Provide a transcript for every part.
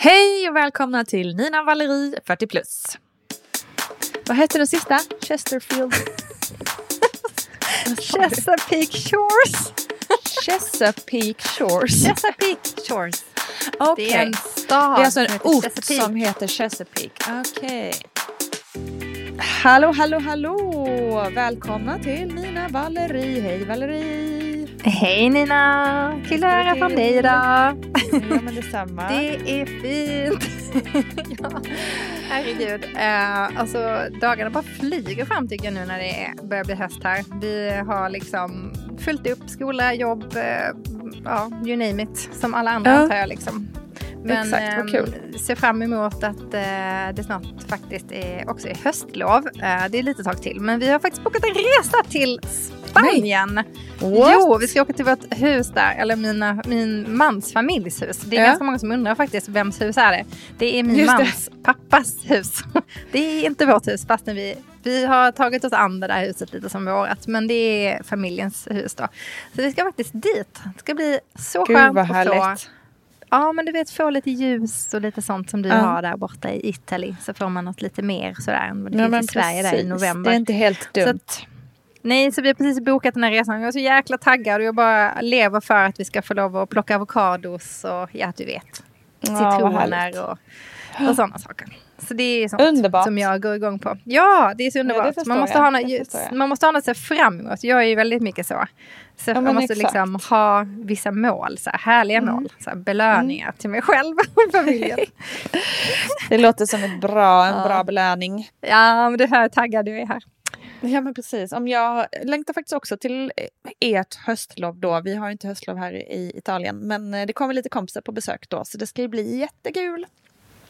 Hej och välkomna till Nina Valerie 40 plus. Vad hette den sista? Chesterfield? Chesapeake Shores. Chesapeake Shores. Chesapeake Shores. Okej. Det är en stad Det är alltså en ort Chesapeake. som heter Chesapeake. Okej. Hallå, hallå, hallå! Välkomna till Nina Valerie. Hej Valerie! Hej Nina! Kul att höra från dig idag. Ja men detsamma. Det är fint. ja, herregud. Uh, alltså dagarna bara flyger fram tycker jag nu när det är, börjar bli höst här. Vi har liksom fullt upp skola, jobb, eh, ja you name it. Som alla andra Ja. antar jag liksom. Men Exakt, vad ehm, ser fram emot att eh, det snart faktiskt är, också är höstlov. Eh, det är lite tag till. Men vi har faktiskt bokat en resa till Spanien. What? Jo, vi ska åka till vårt hus där, eller mina, min mans familjs hus. Det är Ja. ganska många som undrar faktiskt, vems hus är det? Det är min Just det. mans pappas hus. Det är inte vårt hus, fastän vi, vi har tagit oss an det där huset lite som vårat. Men det är familjens hus då. Så vi ska faktiskt dit. Det ska bli så Gud skönt få härligt. Ja, men du vet få lite ljus och lite sånt som du Ja. har där borta i Italy. Så får man något lite mer sådär än vad det Ja, finns i Sverige där i november. Det är inte helt Så dumt. att- Nej, så vi har precis bokat den här resan. Jag är så jäkla taggad och jag bara lever för att vi ska få lov att plocka avokados och ja, du vet. Ja. Citroner och, och sådana saker. Så det är sånt Underbart. som jag går igång på. Ja, det är så underbart. förstår man, måste jag. ha något, man måste ha något att se fram emot. Jag är ju väldigt mycket så. Så Ja, men måste exakt. liksom ha vissa mål, så här, härliga Mm. mål. Så här, belöningar till mig själv och familjen. Det låter som ett bra, en bra belöning. ja, men det här taggad jag är här. Ja men precis. Om jag längtar faktiskt också till ert höstlov då. Vi har inte höstlov här i Italien. Men eh, det kommer lite kompisar på besök då. Så det ska ju bli jättekul.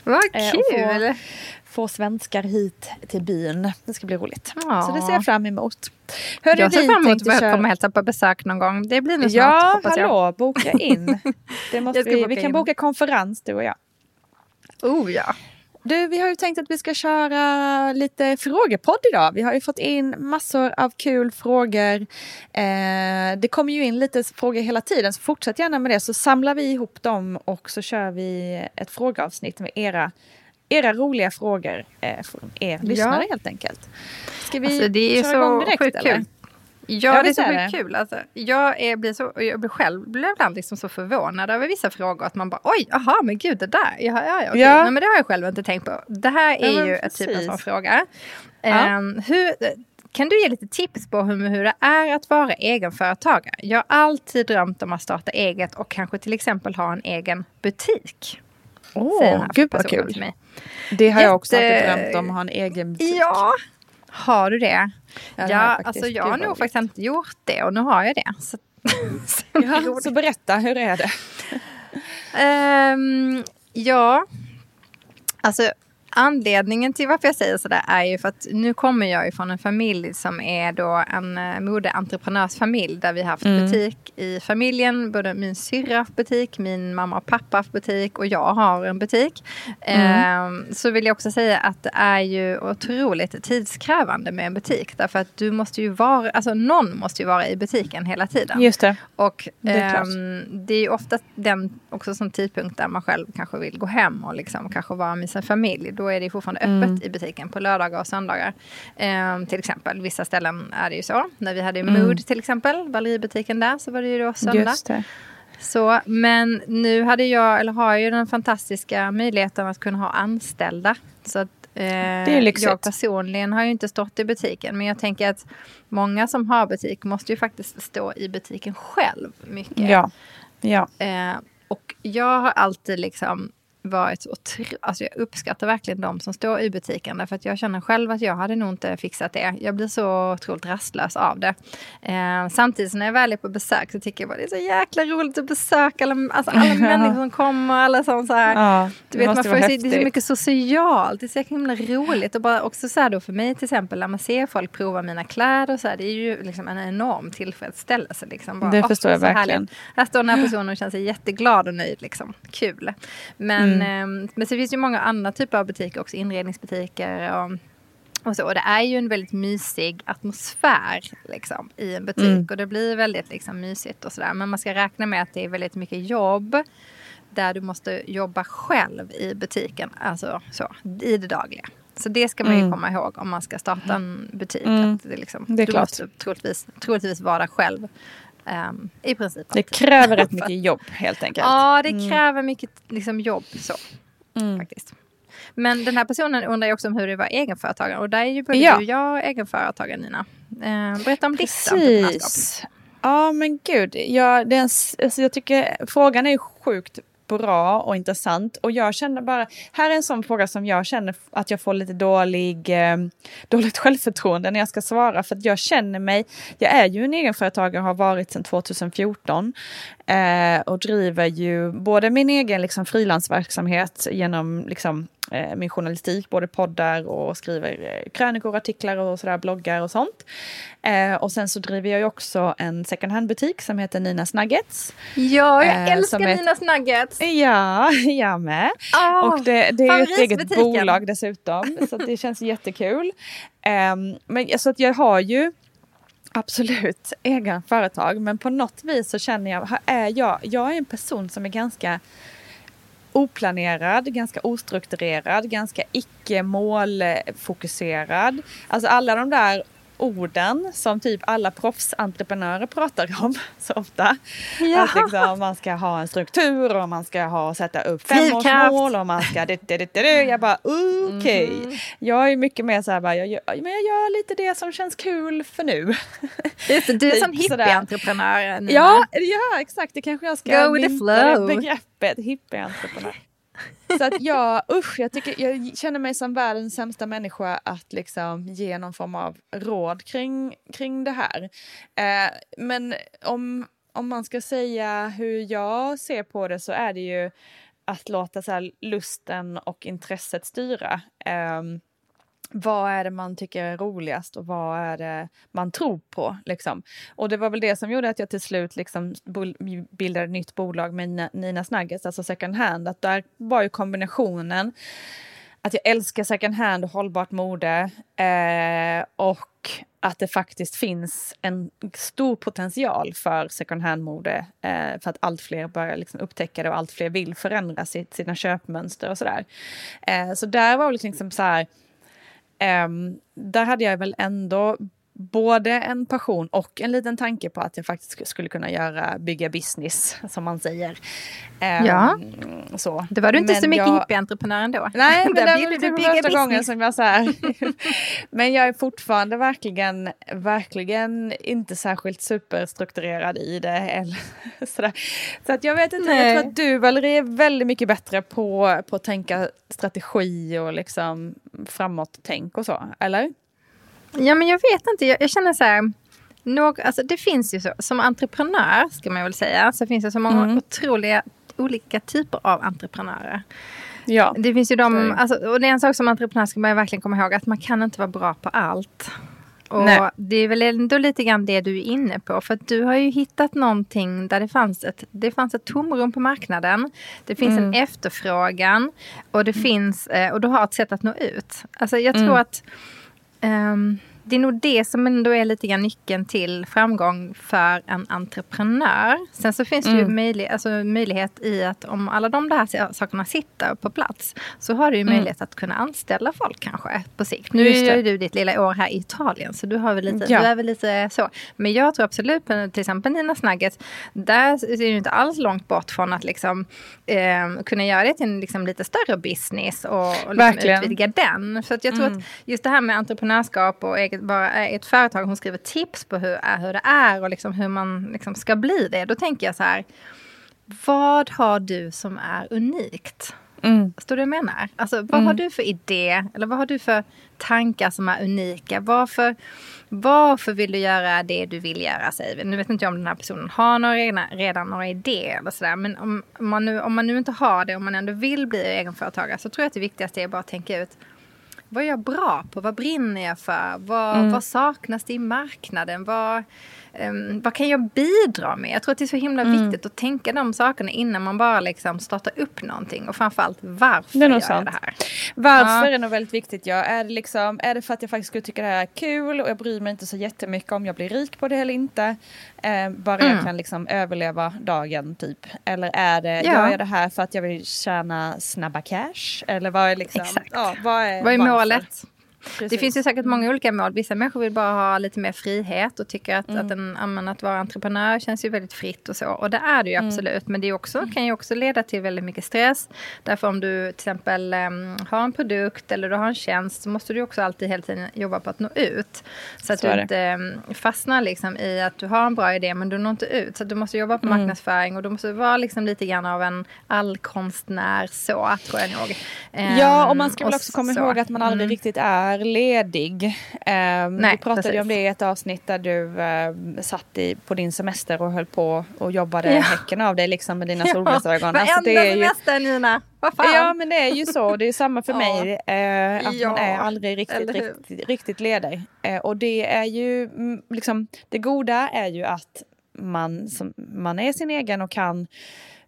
Vad Eh, kul! Få svenskar hit till byn. Det ska bli roligt. Ja. Så det ser jag fram emot. Hörru, Jag ser fram emot att köra- komma och hälsa på besök någon gång. Det blir nog snart, Ja, jag. hallå, boka in. Det måste vi, boka vi kan in. boka konferens du och jag. Oh ja. Du, vi har ju tänkt att vi ska köra lite frågepodd idag. Vi har ju fått in massor av kul frågor. Eh, det kommer ju in lite frågor hela tiden, så fortsätt gärna med det. Så samlar vi ihop dem och så kör vi ett frågeavsnitt med era, era roliga frågor eh, från er lyssnare helt enkelt. Ska vi Alltså, det är köra så igång direkt sjukt eller? kul. Ja, Ja, det är så är det. kul. Alltså, jag, är, blir så, jag blir själv blir ibland liksom så förvånad över vissa frågor. Att man bara oj, jaha, men gud det där. Ja, ja, ja, okej. Ja. Nej, men det har jag själv inte tänkt på. Det här är Ja, ju ett typ av sån fråga. Ja. Ehm, hur, kan du ge lite tips på hur, hur det är att vara egenföretagare? Jag har alltid drömt om att starta eget och kanske till exempel ha en egen butik. Åh, här gud vad kul. Det har jag också alltid drömt om, att ha en egen butik. Ja, har du det? Ja, det alltså jag har nog faktiskt inte gjort det och nu har jag det. Så, så Ja, så berätta, hur är det? Ehm, ja, alltså anledningen till varför jag säger sådär är ju för att nu kommer jag ju från en familj som är då en uh, modeentreprenörsfamilj där vi har haft Mm. butik i familjen. Både min syrra har haft butik, min mamma och pappa har haft butik och jag har en butik. Ehm, så vill jag också säga att det är ju otroligt tidskrävande med en butik därför att du måste ju vara, alltså någon måste ju vara i butiken hela tiden. Just det. Och Det är klart. ehm, det är ju ofta den också som tidpunkt där man själv kanske vill gå hem och liksom kanske vara med sin familj. Då är det fortfarande öppet Mm. i butiken på lördagar och söndagar. Ehm, till exempel, vissa ställen är det ju så. När vi hade Mm. Mood till exempel, Valeriebutiken där, så var det ju då söndag. Det. Så, men nu hade jag, eller har jag ju den fantastiska möjligheten att kunna ha anställda. Så att, eh, är lyxigt. jag personligen har ju inte stått i butiken. Men jag tänker att många som har butik måste ju faktiskt stå i butiken själv mycket. Ja. Ja. Eh, och jag har alltid liksom varit så alltså jag uppskattar verkligen de som står i butiken. För att jag känner själv att jag hade nog inte fixat det. Jag blir så otroligt rastlös av det. Eh, samtidigt när jag väl är på besök så tycker jag bara det är så jäkla roligt att besöka alla, alltså alla människor som kommer. Alla som så här, Ja, du vet, man får, det är så mycket socialt. Det är så himla roligt. Och bara också så här då för mig till exempel när man ser folk prova mina kläder och så här, det är ju liksom en enorm tillfredsställelse. Liksom. Bara, Det förstår jag härligt. verkligen. Här står den här personen och känner sig jätteglad och nöjd. Liksom. Kul. Men, Mm. Ehm, men så finns det ju många andra typer av butiker också. Inredningsbutiker och, och så. Och det är ju en väldigt mysig atmosfär liksom, i en butik. Mm. Och det blir väldigt liksom, mysigt och sådär. Men man ska räkna med att det är väldigt mycket jobb. Där du måste jobba själv i butiken. Alltså så, i det dagliga. Så det ska man ju Mm. komma ihåg om man ska starta en butik. Mm. Att det, liksom, Det är du klart. måste troligtvis, troligtvis vara själv. Ehm, I princip. Det kräver rätt mycket jobb helt enkelt. Ja, det kräver mycket liksom, jobb. Så, Mm. faktiskt. Men den här personen undrar ju också om hur det var egenföretagare. Och där är ju både Ja. du och jag egenföretagare, Nina. Eh, berätta om ditt entreprenörskap. Precis. Ja men gud, jag, det är en, alltså jag tycker frågan är ju sjukt bra och intressant. Och jag känner bara, här är en sån fråga som jag känner att jag får lite dålig, eh, dåligt självförtroende när jag ska svara. För att jag känner mig, jag är ju en egenföretagare och har varit sedan 2014. Eh, och driver ju både min egen liksom, frilansverksamhet genom liksom, min journalistik, både poddar och skriver eh, krönikor, artiklar och sådär, bloggar och sånt. Eh, och sen så driver jag ju också en second hand-butik som heter Ninas Nuggets. Ja, jag Eh, älskar ett- Ninas nuggets. Ja, jag med. Ah, och det, det är ju ett eget bolag dessutom, så det känns jättekul. Um, men så att jag har ju absolut egen företag, men på något vis så känner jag, är jag, jag är en person som är ganska oplanerad, ganska ostrukturerad, ganska icke-målfokuserad. Alltså alla de där orden som typ alla proffsentreprenörer pratar om så ofta. Ja. Att liksom man ska ha en struktur och man ska ha, sätta upp femårsmål och man ska... Det, det, det, det. Jag bara okej. Mhm. Jag är mycket mer så här, bara, jag, gör, men jag gör lite det som känns kul för nu. Just det, du är sådär. hippie-entreprenör. Ja, ja, exakt. Det kanske jag ska Go with the flow. begreppet hippie-entreprenör. Så att jag, usch, jag, tycker, jag känner mig som världens sämsta människa att liksom ge någon form av råd kring, kring det här. Eh, men om, om man ska säga hur jag ser på det så är det ju att låta så här lusten och intresset styra. Ehm, vad är det man tycker är roligast och vad är det man tror på? Liksom. Och det var väl det som gjorde att jag till slut liksom bildade ett nytt bolag med Nina- Ninas Nuggets, alltså second hand. Att där var ju kombinationen att jag älskar second hand och hållbart mode eh, och att det faktiskt finns en stor potential för second hand-mode eh, för att allt fler börjar liksom upptäcka det och allt fler vill förändra sitt, sina köpmönster och sådär. Eh, så där var det liksom så här Um, där hade jag väl ändå både en passion och en liten tanke på att jag faktiskt sk- skulle kunna göra, bygga business, som man säger. Ehm, Ja. Så. Det var du inte Men så mycket jag- hippie-entreprenör ändå. Nej, men det var bygga första gången business. som jag så här. Men jag är fortfarande verkligen, verkligen inte särskilt superstrukturerad i det. Eller sådär. Så att jag vet inte, Nej. jag tror att du Valerie är väldigt mycket bättre på, på att tänka strategi och liksom framåt-tänk och så, eller? Ja, men jag vet inte. Jag, jag känner så här. Någ, alltså det finns ju så, som entreprenör ska man väl säga, så finns det så många Mm. otroliga olika typer av entreprenörer. Ja. Det finns ju de, alltså, och det är en sak som entreprenör ska man verkligen komma ihåg, att man kan inte vara bra på allt. Och Nej. det är väl ändå lite grann det du är inne på. För att du har ju hittat någonting där det fanns ett, det fanns ett tomrum på marknaden. Det finns Mm. en efterfrågan. Och det finns, eh, och du har ett sätt att nå ut. Alltså jag tror Mm. att ehm, det är nog det som ändå är lite grann nyckeln till framgång för en entreprenör. Sen så finns det ju Mm. möjlig, alltså möjlighet i att om alla de där sakerna sitter på plats så har du ju Mm. möjlighet att kunna anställa folk kanske på sikt. Nu det. ju du ditt lilla år här i Italien så du, har väl lite, Ja. du är väl lite så. Men jag tror absolut på till exempel Nina Nuggets, där är det ju inte alls långt bort från att liksom, eh, kunna göra det till en liksom, lite större business och, och liksom utvidga den. Så jag tror Mm. att just det här med entreprenörskap och eget, vara ett företag som skriver tips på hur, är- hur det är och liksom hur man liksom ska bli det. Då tänker jag så här, vad har du som är unikt? Mm. Förstår du vad jag menar? Alltså, vad mm. har du för idé? Eller vad har du för tankar som är unika? Varför, varför vill du göra det du vill göra? Säger Nu vet inte jag om den här personen har några redan, redan några idéer eller sådär. Men om, om, man nu, om man nu inte har det, om man ändå vill bli egenföretagare så tror jag att det viktigaste är bara att tänka ut vad är jag bra på? Vad brinner jag för? Vad, mm. vad saknas det i marknaden? Vad, um, vad kan jag bidra med? Jag tror att det är så himla mm. viktigt att tänka de sakerna innan man bara liksom startar upp någonting. Och framförallt varför det är gör sant. jag det här? Varför ja. är nog väldigt viktigt. Ja. Är, det liksom, är det för att jag faktiskt skulle tycka det här är kul och jag bryr mig inte så jättemycket om jag blir rik på det eller inte. Eh, bara mm. jag kan liksom överleva dagen typ. Eller är det, ja. gör jag det här för att jag vill tjäna snabba cash? Eller vad är liksom, Exakt. Ja, vad är, vad är målet? Precis. Det finns ju säkert många olika mål. Vissa människor vill bara ha lite mer frihet och tycker att, mm. att, en, att vara entreprenör känns ju väldigt fritt och så. Och det är det ju mm. absolut. Men det också, kan ju också leda till väldigt mycket stress. Därför om du till exempel um, har en produkt eller du har en tjänst så måste du också alltid hela tiden jobba på att nå ut. Så att så du inte um, fastnar liksom i att du har en bra idé men du når inte ut. Så du måste jobba på mm. marknadsföring och du måste vara liksom lite grann av en allkonstnär så, tror jag nog. Um, ja, och man ska väl också komma så. ihåg att man aldrig mm. riktigt är är ledig. Eh, Nej, vi pratade precis. om det i ett avsnitt där du eh, satt i, på din semester och höll på och jobbade ja. häcken av dig liksom med dina ja. solglasögon. Varenda alltså, semester ju... Nina! Vad fan? Ja men det är ju så, det är samma för mig. Eh, att ja. man är aldrig riktigt, riktigt, riktigt ledig. Eh, och det är ju mm, liksom, det goda är ju att man, som, man är sin egen och kan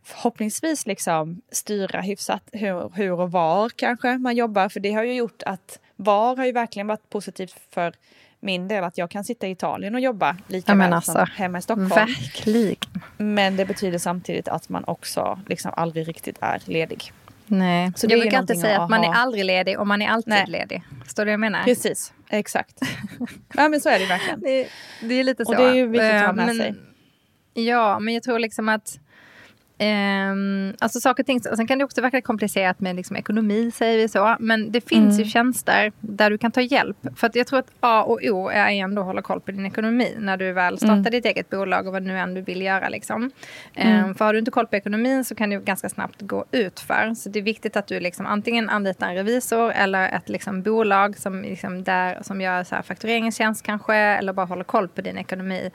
förhoppningsvis liksom styra hyfsat hur, hur och var kanske man jobbar. För det har ju gjort att VAR har ju verkligen varit positivt för min del att jag kan sitta i Italien och jobba lika väl alltså, som hemma i Stockholm. Verkligen. Men det betyder samtidigt att man också liksom aldrig riktigt är ledig. Nej, så jag brukar alltid säga att, att man är aldrig ledig och man är alltid Nej. ledig. Förstår du vad jag menar? Precis, exakt. ja men så är det verkligen. Det, det är lite så. Och det är ju viktigt att ha med men, sig. Ja, men jag tror liksom att Um, alltså saker och ting, sen kan det också verka komplicerat med liksom ekonomi säger vi så. Men det finns mm. ju tjänster där du kan ta hjälp. För att jag tror att A och O är ändå att hålla koll på din ekonomi. När du väl startar mm. ditt eget bolag och vad nu än du vill göra. Liksom. Mm. Um, för har du inte koll på ekonomin så kan det ganska snabbt gå ut för. Så det är viktigt att du liksom antingen anlitar en revisor eller ett liksom bolag som, liksom där, som gör så här faktureringstjänst kanske. Eller bara håller koll på din ekonomi.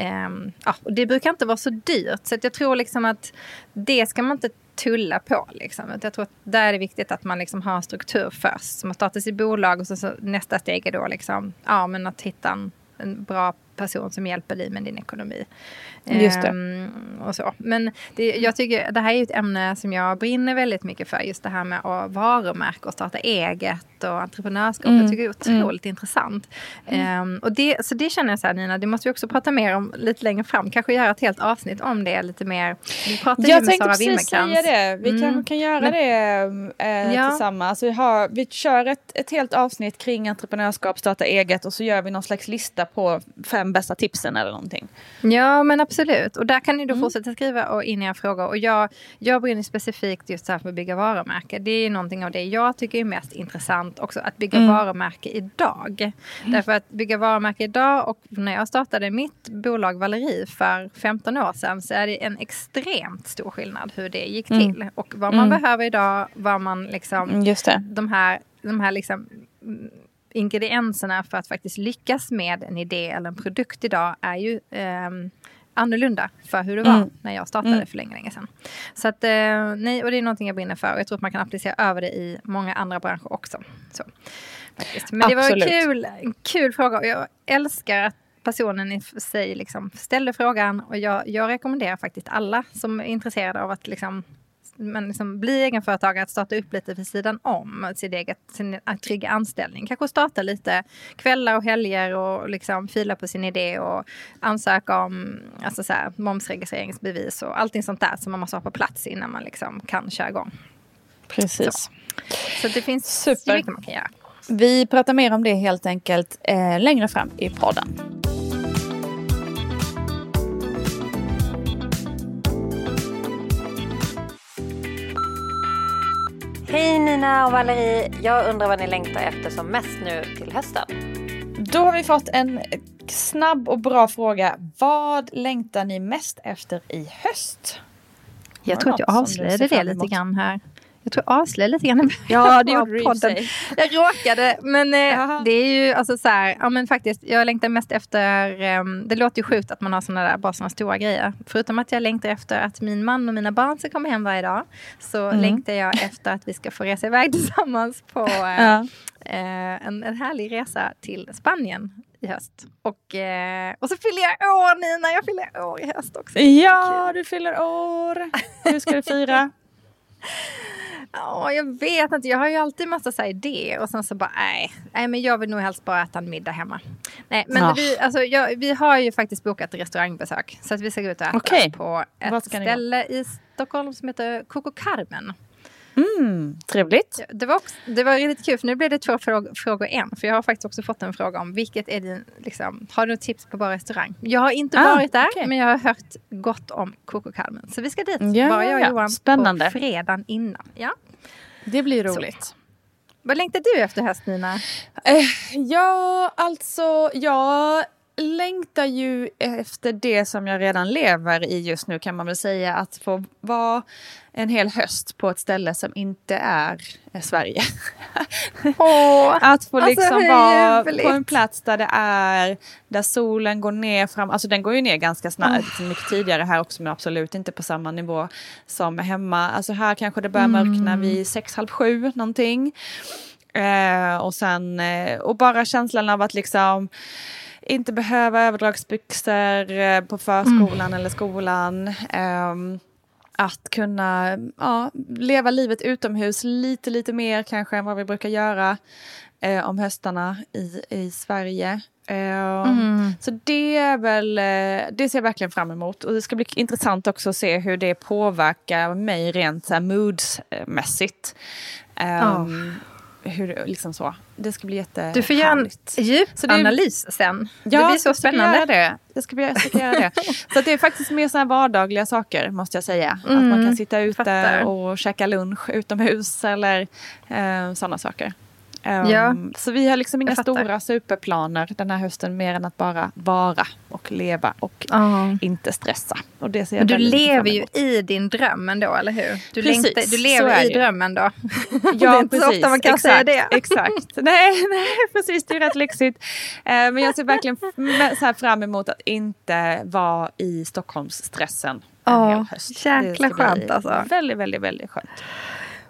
Um, ja, och det brukar inte vara så dyrt. Så jag tror liksom att det ska man inte tulla på. Liksom. Jag tror att där är det viktigt att man liksom har struktur först. Så man startar sitt bolag och så, så nästa steg är då liksom, ja, men att hitta en, en bra person som hjälper dig med din ekonomi. Just det. Ehm, och så. Men det, jag tycker det här är ett ämne som jag brinner väldigt mycket för. Just det här med att varumärka och starta eget och entreprenörskap. Mm. Jag tycker det är otroligt mm. intressant. Mm. Um, och det, så det känner jag så här Nina, det måste vi också prata mer om lite längre fram. Kanske göra ett helt avsnitt om det lite mer. Vi pratade jag tänkte precis säga det. Vi mm. kanske kan göra Men, det eh, ja. tillsammans. Vi, har, vi kör ett, ett helt avsnitt kring entreprenörskap, starta eget och så gör vi någon slags lista på fem bästa tipsen eller någonting. Ja men absolut. Och där kan ni då mm. fortsätta skriva och in era frågor. Och jag, jag brinner specifikt just här för att bygga varumärke. Det är någonting av det jag tycker är mest intressant också. Att bygga mm. varumärke idag. Mm. Därför att bygga varumärke idag och när jag startade mitt bolag Valerie för 15 år sedan så är det en extremt stor skillnad hur det gick mm. till. Och vad man mm. behöver idag, vad man liksom... Just det. De här, de här liksom ingredienserna för att faktiskt lyckas med en idé eller en produkt idag är ju eh, annorlunda för hur det var mm. när jag startade mm. för länge, länge sedan. Så att, eh, nej, och det är någonting jag brinner för och jag tror att man kan applicera över det i många andra branscher också. Så, faktiskt. Men Absolut. det var en kul, en kul fråga och jag älskar att personen i sig liksom ställde frågan och jag, jag rekommenderar faktiskt alla som är intresserade av att liksom men liksom bli egenföretagare, att starta upp lite vid sidan om sin, eget, sin trygga anställning. Kanske starta lite kvällar och helger och liksom fila på sin idé och ansöka om alltså så här, momsregistreringsbevis och allting sånt där som man måste ha på plats innan man liksom kan köra igång. Precis. Så, så det finns Super. mycket man kan göra. Vi pratar mer om det helt enkelt eh, längre fram i podden. Hej Nina och Valerie! Jag undrar vad ni längtar efter som mest nu till hösten? Då har vi fått en snabb och bra fråga. Vad längtar ni mest efter i höst? Jag tror att jag avslöjade det lite grann här. Jag tror jag avslöjade lite grann. Ja, det gjorde podden. Jag råkade, men eh, det är ju alltså så här, ja men faktiskt, jag längtar mest efter, eh, det låter ju sjukt att man har såna där, bara såna stora grejer. Förutom att jag längtar efter att min man och mina barn ska komma hem varje dag, så Mm. längtar jag efter att vi ska få resa iväg tillsammans på eh, Ja. eh, en, en härlig resa till Spanien i höst. Och, eh, och så fyller jag år Nina, jag fyller år i höst också. Ja, du fyller år. Hur ska du fira? Ja, jag vet inte. Jag har ju alltid massa så idéer och sen så bara nej, nej, men jag vill nog helst bara äta en middag hemma. Nej, men Ja. vi, alltså, jag, vi har ju faktiskt bokat restaurangbesök så att vi ska gå ut och äta Okej. på ett ställe i Stockholm som heter Coco Carmen. Mm, trevligt. Det var, också, det var riktigt kul för nu blev det två frågor, frågor en. För jag har faktiskt också fått en fråga om vilket är din, liksom, har du något tips på bra restaurang? Jag har inte Ah, varit där okej. men jag har hört gott om Coco Carmen. Så vi ska dit, Ja, bara jag och ja. Johan Spännande. på fredagen innan. Ja. Det blir roligt. Vad längtar du efter höst Nina? Eh, ja, alltså jag längtar ju efter det som jag redan lever i just nu kan man väl säga. Att få vara en hel höst på ett ställe som inte är eh, Sverige. Åh, Att få Alltså, liksom hur vara ljuvligt. på en plats där det är, där solen går ner fram, alltså den går ju ner ganska snabbt, mycket tidigare här också men absolut inte på samma nivå som hemma. Alltså här kanske det börjar mörkna Mm. vid sex, halv sju någonting. Eh, och sen, eh, och bara känslan av att liksom inte behöva överdragsbyxor eh, på förskolan Mm. eller skolan. Ehm, att kunna ja, leva livet utomhus lite, lite mer kanske än vad vi brukar göra eh, om höstarna i, i Sverige. Ehm, Mm. Så det är väl, eh, det ser jag verkligen fram emot. Och det ska bli intressant också att se hur det påverkar mig rent så här moodsmässigt. Um, hur, det- liksom så. Det ska bli jättehärligt. Du får göra en djup Så det är- analys sen. det Ja, blir så jag ska spännande. Göra det. Jag ska, jag ska göra det. Så det är faktiskt mer så här vardagliga saker måste jag säga. att man kan sitta ute fattar. och käka lunch utomhus eller eh, sådana saker. Ehm, Ja. Så vi har liksom inga stora superplaner den här hösten mer än att bara vara och leva och Ja. inte stressa. Och det ser jag Men du lever ju i din dröm ändå, eller hur? Du, Precis, längtar, du lever i det. drömmen då. Ja, det är inte så ofta man kan exakt, säga det. Exakt. Nej, nej, precis. Det är rätt lyxigt. Eh, men jag ser verkligen så fram emot att inte vara i Stockholmsstressen en Ja, hel höst. jäkla skönt, alltså. Väldigt, väldigt, väldigt skönt.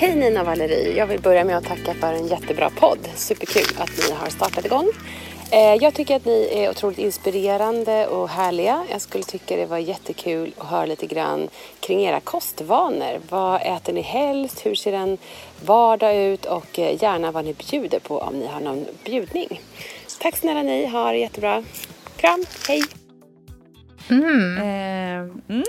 Hej Nina och Valerie! Jag vill börja med att tacka för en jättebra podd. Superkul att ni har startat igång. Eh, Jag tycker att ni är otroligt inspirerande och härliga. Jag skulle tycka det var jättekul att höra lite grann kring era kostvanor. Vad äter ni helst? Hur ser en vardag ut? Och eh, gärna vad ni bjuder på om ni har någon bjudning. Tack snälla ni, ha det jättebra. Kram, hej! Eh, mm.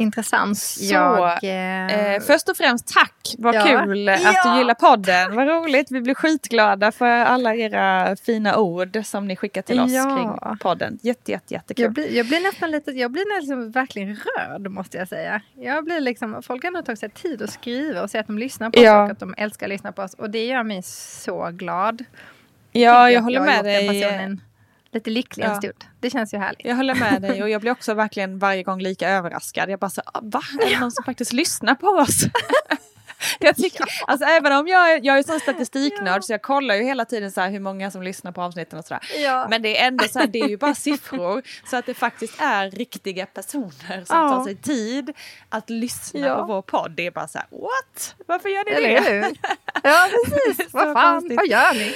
Intressant. Så, jag, eh, Eh, först och främst tack, vad Ja. kul att Ja. du gillar podden. Vad roligt, vi blir skitglada för alla era fina ord som ni skickar till oss Ja. kring podden. Jätte, jätte, jättekul. jag, blir, jag blir nästan lite, jag blir nästan verkligen rörd måste jag säga. Jag blir liksom, folk har nog tagit sig tid att skriva och säga att de lyssnar på oss och att de älskar att lyssna på oss. Och det gör mig så glad. Ja, jag att håller har med dig. Lite lycklig en Ja. stund. Det känns ju härligt. Jag håller med dig och jag blir också verkligen varje gång lika överraskad. Jag bara så, "Ah, va? Är det någon som faktiskt lyssnar på oss? jag tycker, alltså även om jag, är- jag är sån statistiknörd så jag kollar ju hela tiden så här hur många som lyssnar på avsnitten och sådär. Ja. Men det är ändå så här, det är ju bara siffror så att det faktiskt är riktiga personer som Ja. tar sig tid att lyssna Ja. på vår podd. Det är bara så här, what? Varför gör ni Eller det? hur? Ja, precis. Vad fan, konstigt. vad gör ni?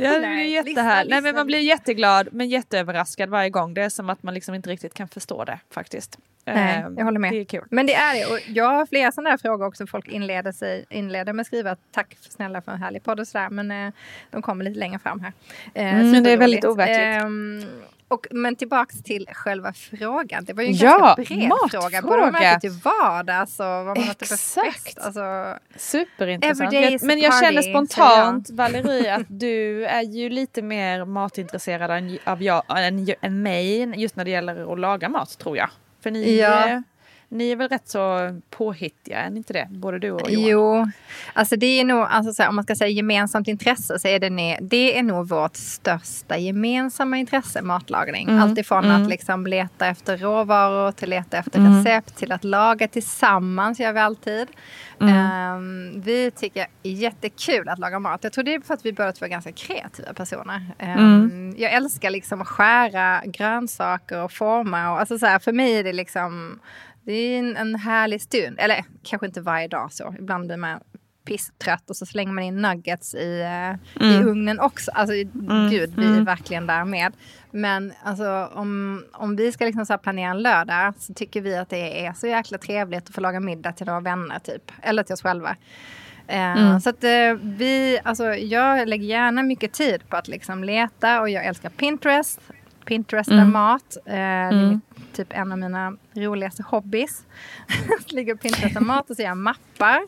Ja, det är Nej, jättehärligt. Nej, men man blir jätteglad men jätteöverraskad varje gång. Det är som att man liksom inte riktigt kan förstå det faktiskt. Nej, Ehm, jag håller med. Det är kul. Men det är det. Och jag har flera sådana här frågor också. Folk inleder, sig, inleder med att skriva tack snälla för en härlig podd och sådär. Men eh, de kommer lite längre fram här. Eh, Mm, det är väldigt overkligt. Ehm, och, men tillbaks till själva frågan. Det var ju en Ja, ganska bred matfråga. fråga. Både vad man äter till vardags och vad man äter för Exakt. fest. Alltså, Superintressant. Men jag känner spontant, Valerie, att du är ju lite mer matintresserad än, av jag, än, än mig just när det gäller att laga mat tror jag. För ni, Ja. Ni är väl rätt så påhittiga, är ni inte det? Både du och Johan? Jo, alltså det är nog, alltså så här, om man ska säga gemensamt intresse så är det, det är nog vårt största gemensamma intresse, matlagning. Mm, Alltifrån mm. att liksom leta efter råvaror till leta efter Mm. recept till att laga tillsammans gör vi alltid. Mm. Ehm, vi tycker jättekul att laga mat. Jag tror det är för att vi båda två är ganska kreativa personer. Mm. Jag älskar liksom att skära grönsaker och forma. Och, alltså så här, för mig är det liksom det är en, en härlig stund. Eller kanske inte varje dag så. Ibland blir man pisstrött och så slänger man in nuggets i, eh, i ugnen också. Alltså gud, vi är verkligen där med. Men alltså, om, om vi ska liksom så planera en lördag så tycker vi att det är så jäkla trevligt att få laga middag till några vänner typ. Eller till oss själva. Eh, Så att eh, vi, alltså jag lägger gärna mycket tid på att liksom leta och jag älskar Pinterest. Pinterest är mat. Eh, Det är mitt, typ en av mina roligaste hobbys. Ligger på Pinterest och mat och så gör jag mappar.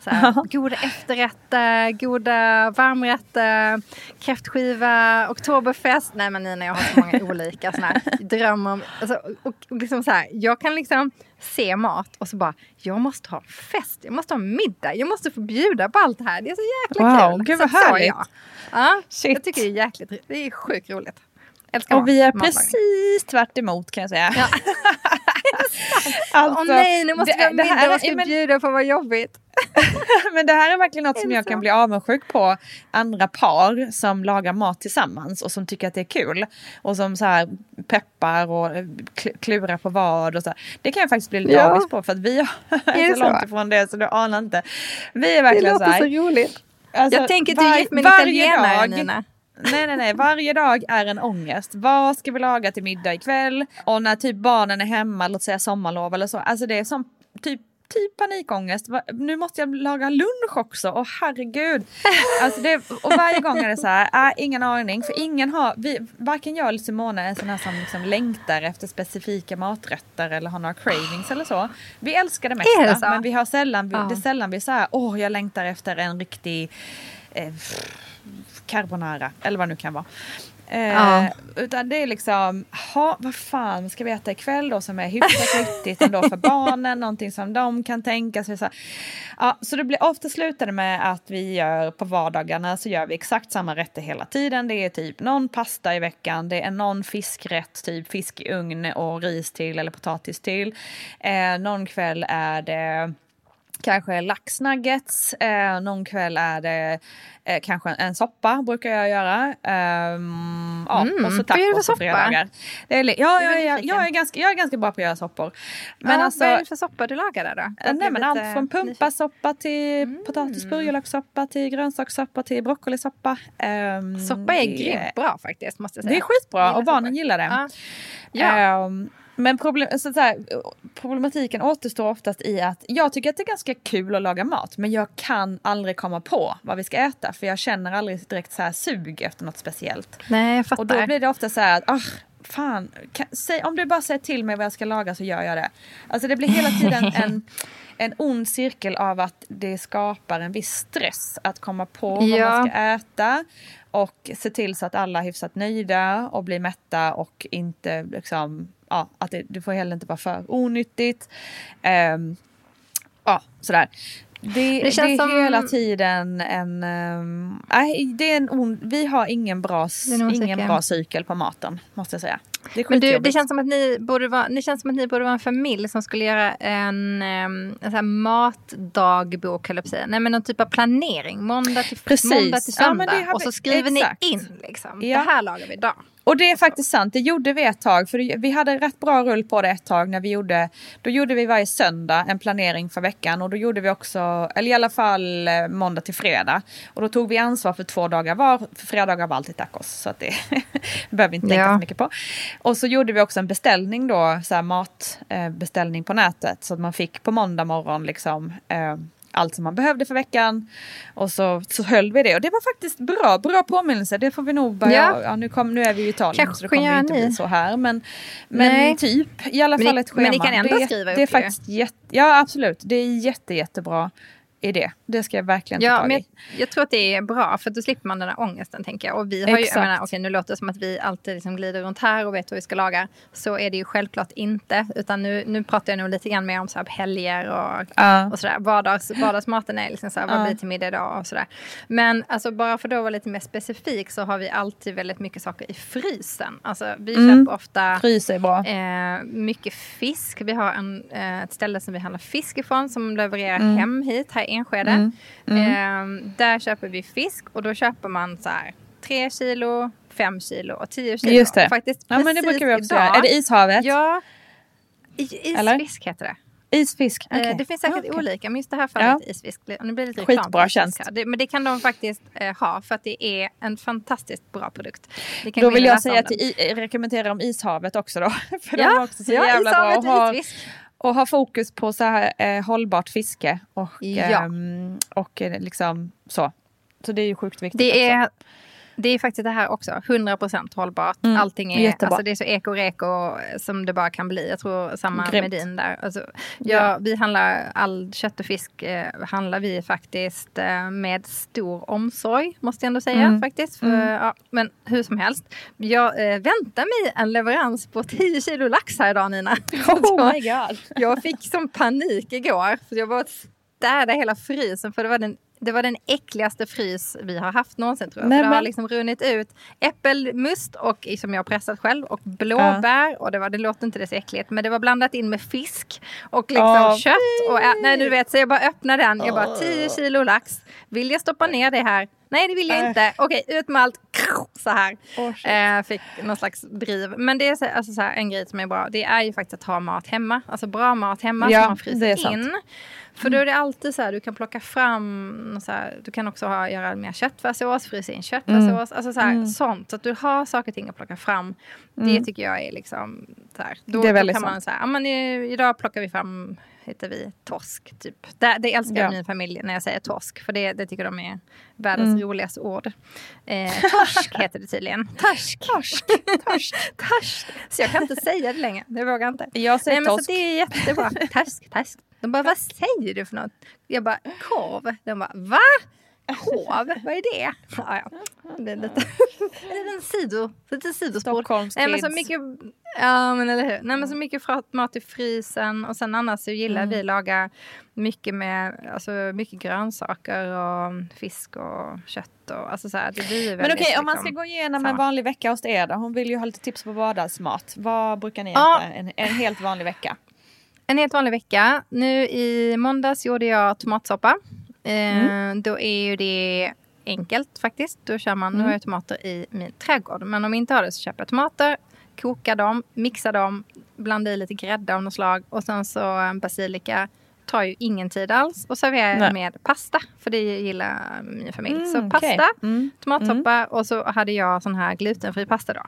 Så här, goda efterrätter, goda varmrätter, kräftskiva, oktoberfest. Nej men Nina, jag har så många olika såna här drömmar. om- Alltså, och, och liksom så här, jag kan liksom se mat och så bara, jag måste ha fest, jag måste ha middag, jag måste få bjuda på allt det här. Det är så jäkla Wow, kul. gud Så vad så är härligt. jag. Ja, Shit. jag tycker det är jäkligt, det är sjukt roligt. Älskar Och vi är precis tvärt emot kan jag säga. Ja. alltså, Åh nej, nu måste det- vi ha det middag, vad ska men- bjuda på, vad jobbigt. Men det här är verkligen något som det jag så? kan bli avundsjuk på. Andra par som lagar mat tillsammans och som tycker att det är kul. Och som så här peppar och kl- klurar på vad och så. här. Det kan jag faktiskt bli lite Ja. avis på för att vi Är är det så så? långt ifrån det så du anar inte. Vi är Det verkligen så låter här. så roligt. alltså, jag tänker att du är gift med en italienare, Nina. Nej, nej, nej. Varje dag är en ångest. Vad ska vi laga till middag ikväll? Och när typ barnen är hemma, låt säga sommarlov eller så. Alltså det är som typ typ panikångest. Nu måste jag laga lunch också. Åh herregud. Alltså det, och varje gång är det så här, äh, ingen aning. För ingen har, vi, varken jag eller Simona är här som liksom längtar efter specifika maträtter eller har några cravings eller så. Vi älskar det det mesta. så? Men vi har sällan, Ja. det är sällan vi är så här, åh jag längtar efter en riktig eh, carbonara eller vad det nu kan vara. Eh, Ja. Utan det är liksom, ha, vad fan ska vi äta ikväll då som är hyfsat nyttigt ändå för barnen, någonting som de kan tänka sig. Så, ja, så det blir ofta slutar det med att vi gör på vardagarna så gör vi exakt samma rätter hela tiden. Det är typ någon pasta i veckan, det är någon fiskrätt, typ fisk i ugn och ris till eller potatis till. Eh, någon kväll är det kanske laxnuggets, eh, någon kväll är det eh, kanske en soppa brukar jag göra. Ehm, ja, Mm, och så tacos på fredagar. Det är, ja, Jag är jag, jag, är ganska, jag är ganska bra på att göra soppor. Men Men alltså, vad är det för soppa du lagar där då? Jag Nej, men allt från pumpasoppa till potatis purjolökssoppa till grönsakssoppa till broccolisoppa. Ehm, Soppa är det- grymt bra faktiskt måste jag säga. Det är skitbra och barnen gillar det. Ja. Ja. Men problem, så att säga, problematiken återstår oftast i att jag tycker att det är ganska kul att laga mat men jag kan aldrig komma på vad vi ska äta för jag känner aldrig direkt så här sug efter något speciellt. Nej, jag fattar. Och då blir det ofta så här att ah, fan, kan, säg, om du bara säger till mig vad jag ska laga så gör jag det. Alltså det blir hela tiden en, en ond cirkel av att det skapar en viss stress att komma på vad Ja. man ska äta och se till så att alla är hyfsat nöjda och blir mätta och inte liksom, ja, att det, det får heller inte vara för onyttigt. Ehm, ja, sådär. Det, det, känns är som- hela tiden en... ehm, nej, det är en on, vi har ingen bra, Det ingen bra cykel på maten, måste jag säga. Det Men du, det känns som att ni borde vara, ni känns som att ni borde vara en familj som skulle göra en, ehm, en sån här matdagbok, att säga. Nej men någon typ av planering. Måndag till, Precis. måndag till Ja, söndag. det har och så vi- skriver exakt. ni in liksom. Ja. Det här lagar vi idag. Och det är faktiskt sant, det gjorde vi ett tag. För vi hade rätt bra rull på det ett tag när vi gjorde, då gjorde vi varje söndag en planering för veckan. Och då gjorde vi också, eller i alla fall eh, måndag till fredag. Och då tog vi ansvar för två dagar var, för fredagar var alltid tacos. Så att det behöver vi inte tänka Ja. så mycket på. Och så gjorde vi också en beställning då, så matbeställning på nätet. Så att man fick på måndag morgon liksom eh, allt som man behövde för veckan. Och så, så höll vi det. Och det var faktiskt bra, bra påminnelse. Det får vi nog börja, Ja. ja. nu, kom, nu är vi i Italien Kanske så det kommer inte ni. bli så här. Men, men Nej. typ, i alla Men fall ett schema. men ni kan ändå det, skriva upp det är faktiskt jätte, Ja absolut, det är jätte, jättebra idé. Det ska jag verkligen ta Ja, tag men i. jag, jag tror att det är bra för då slipper man den här ångesten tänker jag. Och vi har ju, jag Exakt. menar, okej nu låter det som att vi alltid liksom glider runt här och vet vad vi ska laga. Så är det ju självklart inte. Utan nu, nu pratar jag nog lite grann mer om så här helger och, Ja. och sådär. Vardags, vardagsmaten är liksom så här, vad Ja. blir det till middag idag och sådär. Men alltså bara för att då vara lite mer specifik så har vi alltid väldigt mycket saker i frysen. Alltså vi Mm. köper ofta Frys är bra. Eh, mycket fisk. Vi har en, eh, ett ställe som vi handlar fisk ifrån som levererar Mm. hem hit här Enskede. Eh, där köper vi fisk och då köper man så här 3 kilo, 5 kilo och 10 kilo. Just det. Och Faktiskt Ja men det brukar vi också idag- göra. Är det ishavet? Ja, Eller? isfisk heter det. Isfisk? Eh, Okej. Det finns säkert Okej. olika, men just det här fallet isfisk. Och nu blir det lite Skitbra isfisk tjänst. Det, men det kan de faktiskt eh, ha för att det är en fantastiskt bra produkt. Då vill och jag säga den. i, rekommendera om ishavet också då. För de Ja, är också så ja, jävla bra. ishavet Och har, isfisk. Och har fokus på så här eh, hållbart fiske. Och, Ja. ehm, och eh, liksom så. Så det är ju sjukt viktigt Det också. är, det är faktiskt det här också. 100% hållbart. Mm, Allting är, jättebra. alltså det är så eko-reko som det bara kan bli. Jag tror samma Grymt. med din där. Alltså, ja, Ja. Vi handlar all kött och fisk eh, handlar vi faktiskt eh, med stor omsorg. Måste jag ändå säga Mm. faktiskt. För, ja, men hur som helst. Jag eh, väntar mig en leverans på 10 kilo lax här idag Nina. Oh my god. Jag fick som panik igår. För jag var städa hela frysen. För det var den det var den äckligaste frys vi har haft någonsin tror jag. Nej, det har liksom runnit ut äppelmust och, som jag har pressat själv och blåbär. Och det, var, det låter inte det så äckligt men det var blandat in med fisk och liksom Åh, kött. Och, ä- nej du vet så jag bara öppnade den. Jag bara 10 kilo lax. Vill jag stoppa ner det här? Nej det vill jag Äh. inte. Okej ut med allt. Så här. Shit. Eh, fick någon slags driv. Men det är så, alltså så här, en grej som är bra. Det är ju faktiskt att ha mat hemma. Alltså bra mat hemma Ja, som man fryser sant. För då är det alltid så här, du kan plocka fram, så här, du kan också ha, göra mer köttfärssås, frysa in köttfärssås, alltså så här, Mm. sånt. Så att du har saker och ting att plocka fram. Det tycker jag är liksom, så här, då, Det är då väldigt kan man säga, ja men idag plockar vi fram, heter vi torsk typ. Det, det älskar Ja. min familj när jag säger torsk, för det, det tycker de är världens Mm. roligaste ord. Eh, torsk heter det tydligen. Torsk. Torsk. Torsk. Torsk. Så jag kan inte säga det längre, det vågar jag inte. Jag säger Nej, men torsk. så det är jättebra. Torsk, torsk. De bara, vad säger du för något? Jag bara, korv. De bara, va? Korv? Vad är det? Ja, ja. Det är lite, en sido, lite sidospår. Stockholms Nej, men så mycket, ja men eller hur. Nej men så mycket fra- mat i frysen och sen annars så gillar Mm. vi laga mycket med, alltså mycket grönsaker och fisk och kött och alltså så här, det blir ju Men väldigt, okej, om man liksom, ska gå igenom så. en vanlig vecka hos er då. Hon vill ju ha lite tips på vardagsmat. Vad brukar ni Ja. äta en, en helt vanlig vecka? En helt vanlig vecka. Nu i måndags gjorde jag tomatsoppa. Eh, Mm. Då är ju det enkelt faktiskt. Då kör man, nu Mm. har jag tomater i min trädgård. Men om jag inte har det så köper jag tomater, kokar dem, mixar dem, blandar i lite grädde av något slag och sen så eh, basilika. Tar ju ingen tid alls och serverar Nej. med pasta. För det gillar min familj. Mm, så pasta, Mm. tomatsoppa och så hade jag sån här glutenfri pasta då.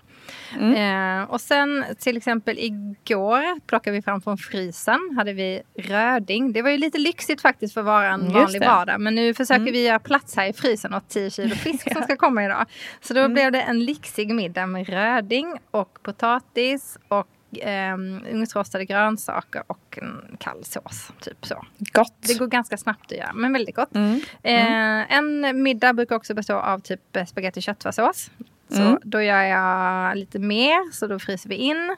Mm. Eh, och sen till exempel igår plockade vi fram från frysen. Hade vi röding. Det var ju lite lyxigt faktiskt för att vara en vanlig vardag. Men nu försöker Mm. vi göra plats här i frysen åt 10 kilo fisk som ska komma idag. Så Mm. då blev det en lyxig middag med röding och potatis och um, ugnsrostade grönsaker och en kall sås. Typ så. Gott. Det går ganska snabbt att göra men väldigt gott. Mm. Eh, en middag brukar också bestå av typ eh, spagetti köttfärssås. Så Mm. då gör jag lite mer, så då fryser vi in.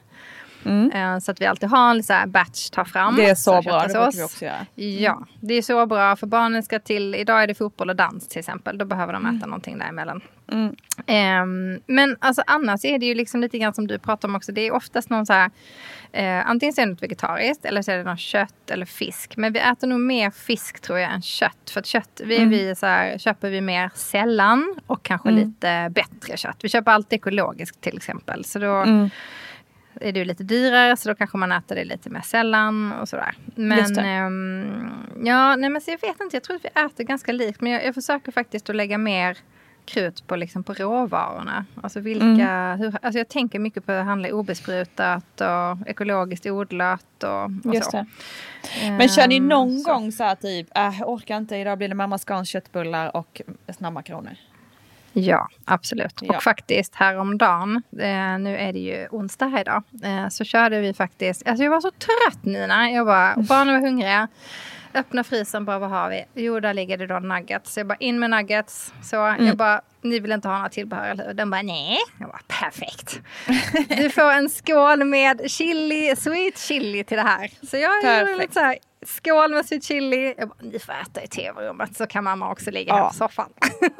Mm. Eh, så att vi alltid har en så här batch ta fram. Det är så som bra, det brukar vi oss. också göra. Ja, det är så bra för barnen ska till, idag är det fotboll och dans till exempel. Då behöver de äta någonting däremellan. Mm. Ehm, men alltså annars är det ju liksom lite grann som du pratar om också. Det är oftast någon så här, eh, antingen så är det något vegetariskt eller så är det något kött eller fisk. Men vi äter nog mer fisk tror jag än kött. För att kött vi, Mm. vi så här, köper vi mer sällan och kanske Mm. lite bättre kött. Vi köper alltid ekologiskt till exempel. Så då Mm. Är det ju lite dyrare så då kanske man äter det lite mer sällan och sådär. Men ehm, ja, nej men så jag vet inte, jag tror att vi äter ganska likt. Men jag, jag försöker faktiskt att lägga mer krut på, liksom, på råvarorna. Alltså vilka, Mm. hur, alltså jag tänker mycket på att handla obesprutat och ekologiskt odlat och, och Just så. det. Men kör ni Ehm, någon så. gång så här typ, äh, orkar inte, idag blir det mamma Scans köttbullar och snabbmakaroner? Ja, absolut. Ja. Och faktiskt häromdagen, eh, nu är det ju onsdag här idag, eh, så körde vi faktiskt, alltså jag var så trött Nina, jag bara, barnen var hungriga. Öppna frysen, bara vad har vi? Jo, där ligger det då nuggets. Så jag bara in med nuggets. Så jag bara, ni vill inte ha några tillbehör, eller hur? Den bara, nej. Jag bara, perfekt. Du får en skål med chili, sweet chili till det här. Så jag Perfekt. lite så här, skål med sweet chili. Jag bara, ni får äta i tv-rummet så kan mamma också ligga här Ja. på soffan.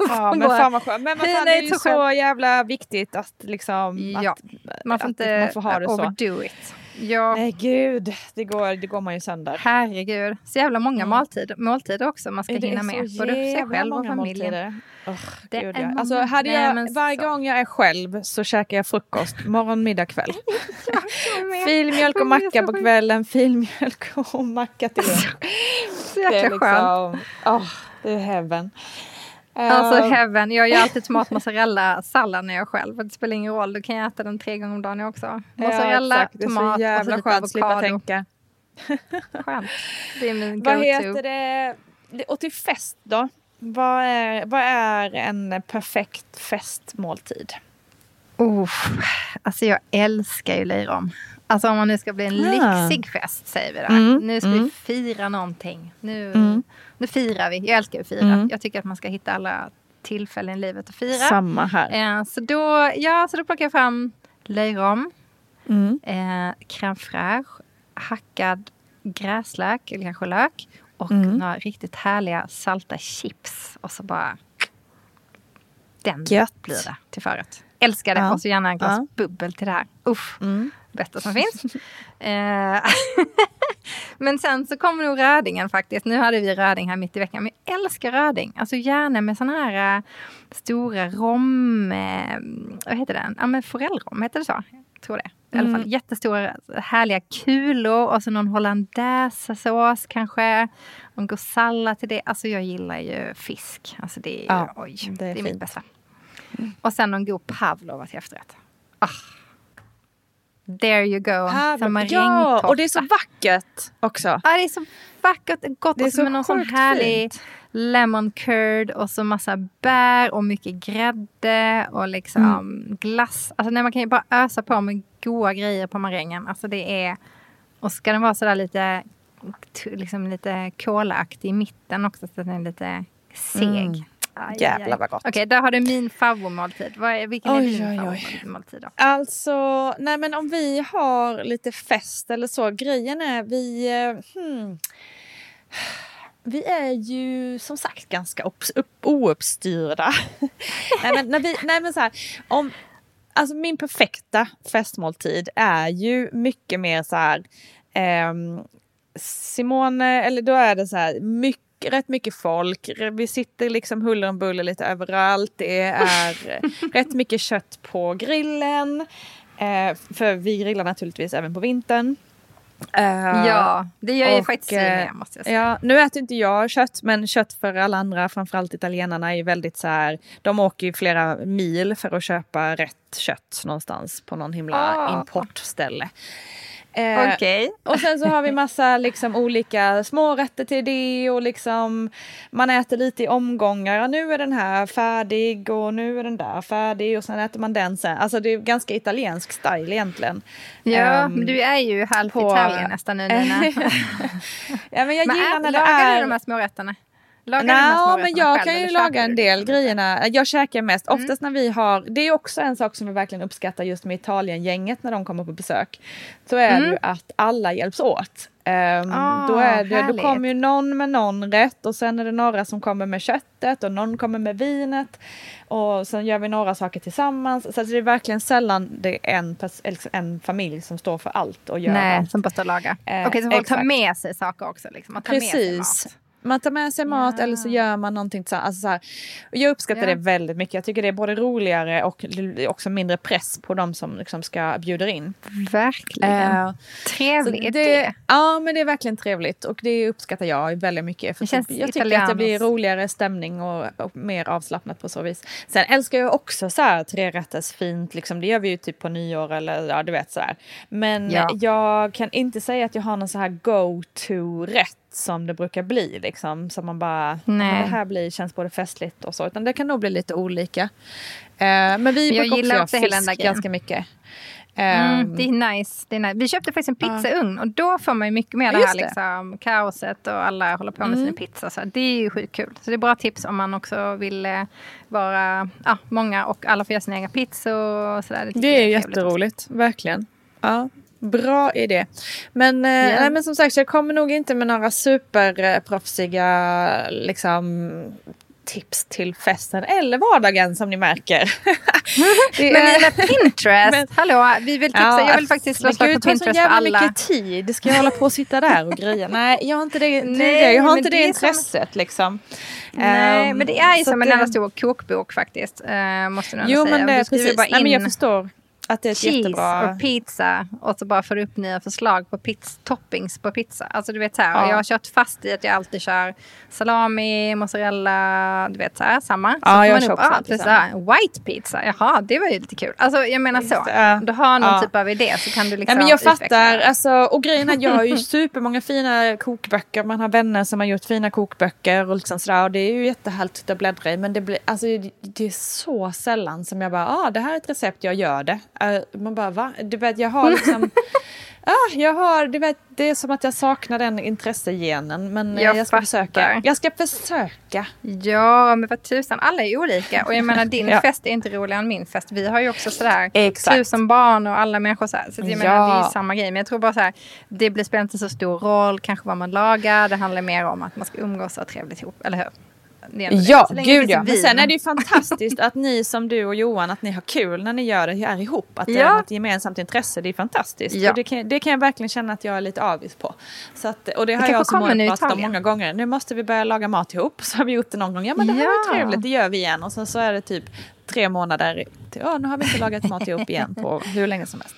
Ja men fan vad skönt. Men vad fan, det är ju så så jävla viktigt att liksom Ja, att, Man får inte man får ha det så. overdo it. Ja, Nej gud, det går, det går man ju sönder. herregud. Så jävla många Mm. måltider, måltider också man ska Det hinna med. Både för sig själv och familjen. Oh, Det gud, är många. Alltså, hade Nej, jag, men varje så. gång jag är själv så käkar jag frukost, morgon, middag, kväll. Filmjölk och macka på kvällen, filmjölk och macka till lunch. Så Det är jäkla skönt. liksom, oh, det är heaven. Alltså Eh, heaven. Jag gör alltid tomat mozzarella sallad när jag själv. Det spelar ingen roll. Då kan jag äta den tre gånger om dagen också. Mozzarella, ja, tomat och så lite avokado. tänka. Skönt. Det är min Vad go-to. heter det? Och till fest då? Vad är, vad är en perfekt festmåltid? Oh, alltså jag älskar ju löjrom. Alltså om man nu ska bli en Ah. lyxig fest säger vi det. Mm, Nu ska mm. vi fira någonting. Nu, Mm. nu firar vi. Jag älskar att fira. Mm. Jag tycker att man ska hitta alla tillfällen i livet att fira. Samma här. Eh, så, då, ja, så då plockar jag fram löjrom, Mm. eh, crème fraîche, hackad gräslök eller kanske lök och Mm. några riktigt härliga salta chips. Och så bara... Den Gött. blir det till förrätt. Älskar det. Ja. Och så gärna en glas Ja. bubbel till det här. Uff, Mm. Bästa som finns. Eh, men sen så kommer nog rödingen faktiskt. Nu hade vi röding här mitt i veckan. Men jag älskar röding. Alltså gärna med såna här eh, stora rom... Eh, vad heter den? Ja men forellrom, heter det så? Jag tror det. I alla fall Mm. jättestora härliga kulor och så någon hollandaisesås kanske. God sallad till det. Alltså jag gillar ju fisk. Alltså det är, Ja, oj, det det är är, mitt bästa. Och sen någon god pavlova till efterrätt. Ah. There you go. Som Pavlov- ja, och det är så vackert också. Ja, det är så vackert och gott. Det är och så så med någon sån härlig fint. lemon curd och så massa bär och mycket grädde och liksom Mm. glass. Alltså nej, man kan ju bara ösa på med goda grejer på marängen. Alltså det är... Och ska den vara sådär lite, liksom lite kolaktig i mitten också så att den är lite seg. Mm. Aj, Jävlar vad gott. Okej, där har du min favoritmåltid. Är- Vilken är Oj, din oj. favoritmåltid då? Alltså, nej men om vi har lite fest eller så. Grejen är vi... eh, Hmm, vi är ju som sagt ganska upps- upp, ouppstyrda. nej, men, när vi, nej men så här, om, alltså min perfekta festmåltid är ju mycket mer så här... ehm, Simone, eller då är det så här mycket, rätt mycket folk. Vi sitter liksom huller om buller lite överallt. Det är eh, rätt mycket kött på grillen. Eh, för vi grillar naturligtvis även på vintern. Eh, Ja, det gör ju och, faktiskt eh, med måste jag säga. Ja, nu äter inte jag kött, men kött för alla andra, framförallt italienarna, är ju väldigt så här. De åker ju flera mil för att köpa rätt kött någonstans på någon himla Ah. importställe. Eh, Okej. och sen så har vi massa liksom olika smårätter till det och liksom man äter lite i omgångar. Ja, nu är den här färdig och nu är den där färdig och sen äter man den sen. Alltså det är ganska italiensk style egentligen. Ja, men du är ju halvt på- Italien nästan nu Nina. ja, men jag men gillar när det lagar är... du de här smårätterna? Lagar Nej, men jag själv, kan ju laga en del liksom? grejerna. Jag käkar mest. Mm. Oftast när vi har, det är också en sak som vi verkligen uppskattar just med Italien-gänget när de kommer på besök. Så är det ju att alla hjälps åt. Ehm, Ah, då, är det, då kommer ju någon med någon rätt och sen är det några som kommer med köttet och någon kommer med vinet. Och sen gör vi några saker tillsammans. Så det är verkligen sällan det är en, eller en familj som står för allt och gör Nej, allt. som bara står och lagar. Eh, Okej, så folk tar exakt. med sig saker också. Liksom. Tar Precis. Man tar med sig mat Ja. eller så gör man någonting tillsammans. Alltså så här. Jag uppskattar Ja. det väldigt mycket. Jag tycker det är både roligare och det också mindre press på de som liksom ska bjuda in. Verkligen. Eh, Trevlig så idé. Ja, men det är verkligen trevligt och det uppskattar jag väldigt mycket. För Det typ, jag tycker att det blir italianos. roligare stämning och, och mer avslappnat på så vis. Sen älskar jag också så här trerätters fint, liksom, det gör vi ju typ på nyår eller ja, du vet så här. Men Ja. jag kan inte säga att jag har någon så här go-to-rätt som det brukar bli liksom. Som man bara, Nej. "Ja, det här blir, känns både festligt och så. Utan det kan nog bli lite olika. Eh, men vi Jag brukar gillar också göra fisk ganska mycket. Mm, Ehm, det är nice. Det är nice. Vi köpte faktiskt en pizzaugn och då får man ju mycket mer det här det. liksom, kaoset och alla håller på med Mm. sin pizza. Så det är ju sjukt kul. Så det är bra tips om man också vill eh, vara ja, många och alla får göra sina egna pizzor. Det jag är också. jätteroligt, verkligen. Ja, bra idé. Men, Ja. nej, men som sagt, jag kommer nog inte med några superproffsiga liksom, tips till festen eller vardagen som ni märker. Det Men är- Nina, Pinterest, Men- hallå, vi vill tipsa. jag vill faktiskt slå slag på det tar så Pinterest för alla. mycket tid. Ska jag hålla på och sitta där och greja? Nej, jag har inte det, det, är Nej, det. Jag har inte det, det är som- intresset liksom. Nej, Ehm, men det är ju så som att en enda det- stor kokbok faktiskt. Uh, måste ändå Jo, säga. men det är precis. bara Nej, men jag in- förstår att det är ett cheese jättebra... och pizza och så bara får du upp nya förslag på pizza, toppings på pizza. Alltså du vet så här, Ja. jag har kört fast i att jag alltid kör salami, mozzarella, du vet så här, samma. Så Ja, jag man kör upp, också ah, så här, white pizza, jaha det var ju lite kul. Alltså jag menar så, Just det, ja. om du har någon Ja. typ av idé så kan du liksom Ja, men jag utveckla fattar. det. Alltså, och grejen är att jag har ju supermånga fina kokböcker. Man har vänner som har gjort fina kokböcker och liksom sådär. Och det är ju jättehärligt att bläddra i. Men det, blir, alltså, det- det är så sällan som jag bara, ah, det här är ett recept, jag gör det. Eh, man bara, va? Du vet, jag har liksom... Ah, jag har, du vet, det är som att jag saknar den intressegenen. Men eh, Jag jag, ska fattar. försöka. Jag ska försöka. Ja, men vad tusan, alla är olika. Och jag menar din Ja. fest är inte roligare än min fest. Vi har ju också sådär Exakt. tusen barn och alla människor så här. Så jag Ja. menar det är samma grej. Men jag tror bara så här, det spelar inte så stor roll kanske vad man lagar. Det handlar mer om att man ska umgås och ha trevligt ihop, eller hur? Det det. Ja, Så länge det gud ja. Men sen är det ju fantastiskt att ni som du och Johan, att ni har kul när ni gör det här ihop. Att det Ja. är ett gemensamt intresse, det är fantastiskt. Ja. Och det, kan, det kan jag verkligen känna att jag är lite avis på. Så att, och det har kanske jag som mål pratat om många gånger. Nu måste vi börja laga mat ihop. Så har vi gjort det någon gång. Ja men det här var Ja. trevligt, det gör vi igen. Och sen så är det typ tre månader ja nu har vi inte lagat mat ihop igen på hur länge som helst.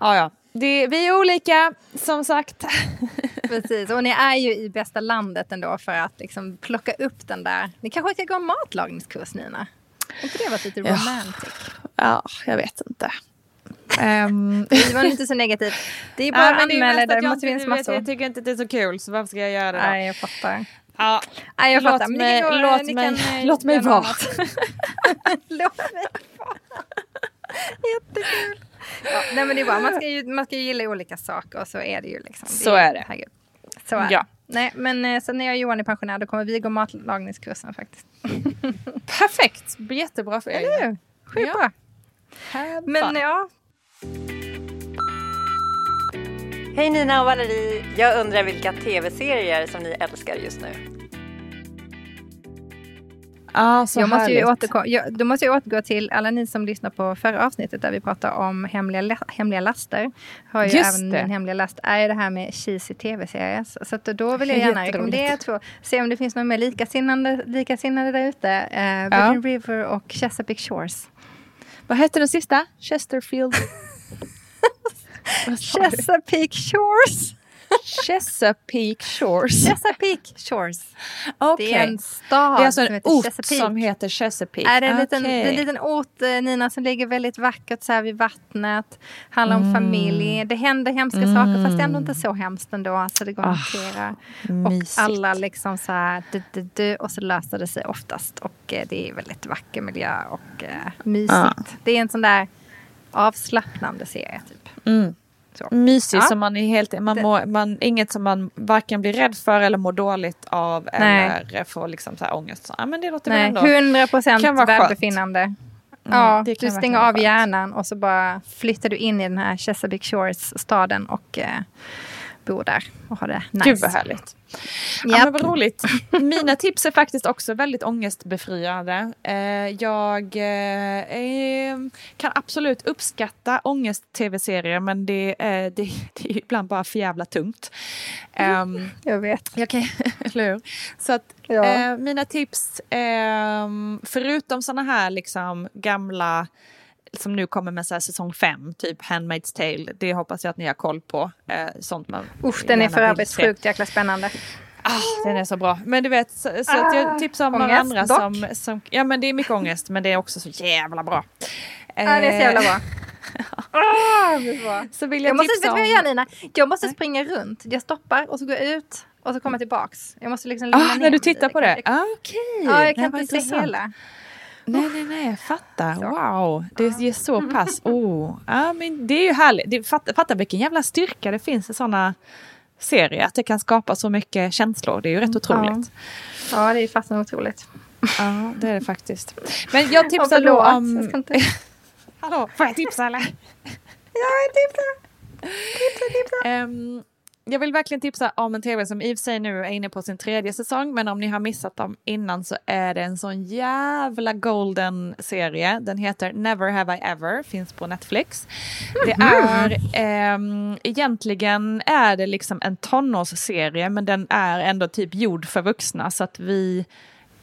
Ja, ja. Det, vi är olika, som sagt. Precis, och ni är ju i bästa landet ändå för att liksom plocka upp den där. Ni kanske ska gå en matlagningskurs Nina? Har inte det varit lite Ja. romantic? Ja, jag vet inte. Ehm, Det var inte så negativt. Det är bara Ja, att men anmäla att det jag, måste inte, finnas massor. jag tycker inte det är så kul så varför ska jag göra det då? Nej, jag fattar. Ja, Nej, jag låt fattar. Men mig, kan gå- låt mig, kan, eh, låt mig vara. Låt mig vara. Nej men det är bra. Man ska, ju, man ska ju gilla olika saker och så är det ju liksom. Så är det. Herregud. Så är Ja. det. Nej, men eh, sen när jag och Johan är pensionär då kommer vi gå matlagningskursen faktiskt. Perfekt, blir jättebra för er. Eller hur? Sjukt Ja. bra. Men ja, Hej Nina och Valerie! Jag undrar vilka tv-serier som ni älskar just nu. Ah, så jag måste, ju återgå, jag, då måste jag återgå till alla ni som lyssnar på förra avsnittet där vi pratade om hemliga, hemliga laster. Har ju Just även det. min hemliga last är det här med cheesy tv-serier. Så då vill jag gärna rekommendera två. Se om det finns någon mer likasinnande, likasinnade där ute. Eh, Virgin River och Chesapeake Shores. Vad hette den sista? Chesterfield? Chesapeake Shores! Chesapeake Shores. Chesapeake Shores. Okej. Det är en stad Det är alltså som en heter ort Chesapeake. som heter Chesapeake. Är det en liten, är en liten ort, eh, Nina, som ligger väldigt vackert så här vid vattnet. Handlar om familj. Det händer hemska saker, fast ändå inte så hemskt ändå. Så det går att hantera. mysigt. Och alla liksom så här, du, du, du, och så löser det sig oftast. Och eh, det är väldigt vacker miljö och eh, mysigt. Ja. Det är en sån där avslappnande serie, typ. Mm. Så. Mysig Ja. som man är helt, man mår, man, inget som man varken blir rädd för eller mår dåligt av Nej. eller får liksom så här ångest. Så, ja, men det låter väl Nej, ändå... 100 procent kan vara skönt. välbefinnande. Ja, det kan du stänger av hjärnan och så bara flyttar du in i den här Chesapeake Shores-staden och eh, bor där och har det nice. Gud vad härligt. Ja, Japp. men vad roligt. Mina tips är faktiskt också väldigt ångestbefriade. Eh, jag eh, kan absolut uppskatta ångest-tv-serier men det, är- det, det är ibland bara för jävla tungt. Ehm, Jag vet. jag kan, eller hur? Så att Ja. eh, mina tips, ehm, förutom såna här liksom gamla som nu kommer med så här säsong fem, typ Handmaid's Tale. Det hoppas jag att ni har koll på. Eh, sånt man Usch, den är för övrigt sjukt jäkla spännande. Ah, den är så bra. Men du vet, så, så att jag tipsar om några ångest andra dock. som, som... Ja men det är mycket ångest men det är också så jävla bra. Ja, det är så jävla Eh, bra. Ah, det är bra. Så vill jag, Jag måste, vet tipsa du vad om... jag gör Nina? Jag måste springa runt. Jag stoppar och så går jag ut och så kommer jag tillbaks. Jag måste liksom lugna Ah, ner när du tittar på det? Ah, Okej. ja, jag kan inte se hela. Nej, nej, nej, jag fattar. Wow, det är så pass. Oh. Ja, men det är ju härligt. Fatta, fatta vilken jävla styrka det finns i sådana serier. Att det kan skapa så mycket känslor. Det är ju rätt otroligt. Ja, det är fastän otroligt. Ja, det är det faktiskt. Men jag tipsar då om... jag ska inte... Hallå, får jag tipsa eller? Ja, tipsa! Tipsa, tipsa! Ehm, jag vill verkligen tipsa om en tv som i och för sig nu är inne på sin tredje säsong, men om ni har missat dem innan så är det en sån jävla golden serie. Den heter Never Have I Ever, finns på Netflix. Det är ehm, egentligen är det liksom en tonårsserie, men den är ändå typ gjord för vuxna så att vi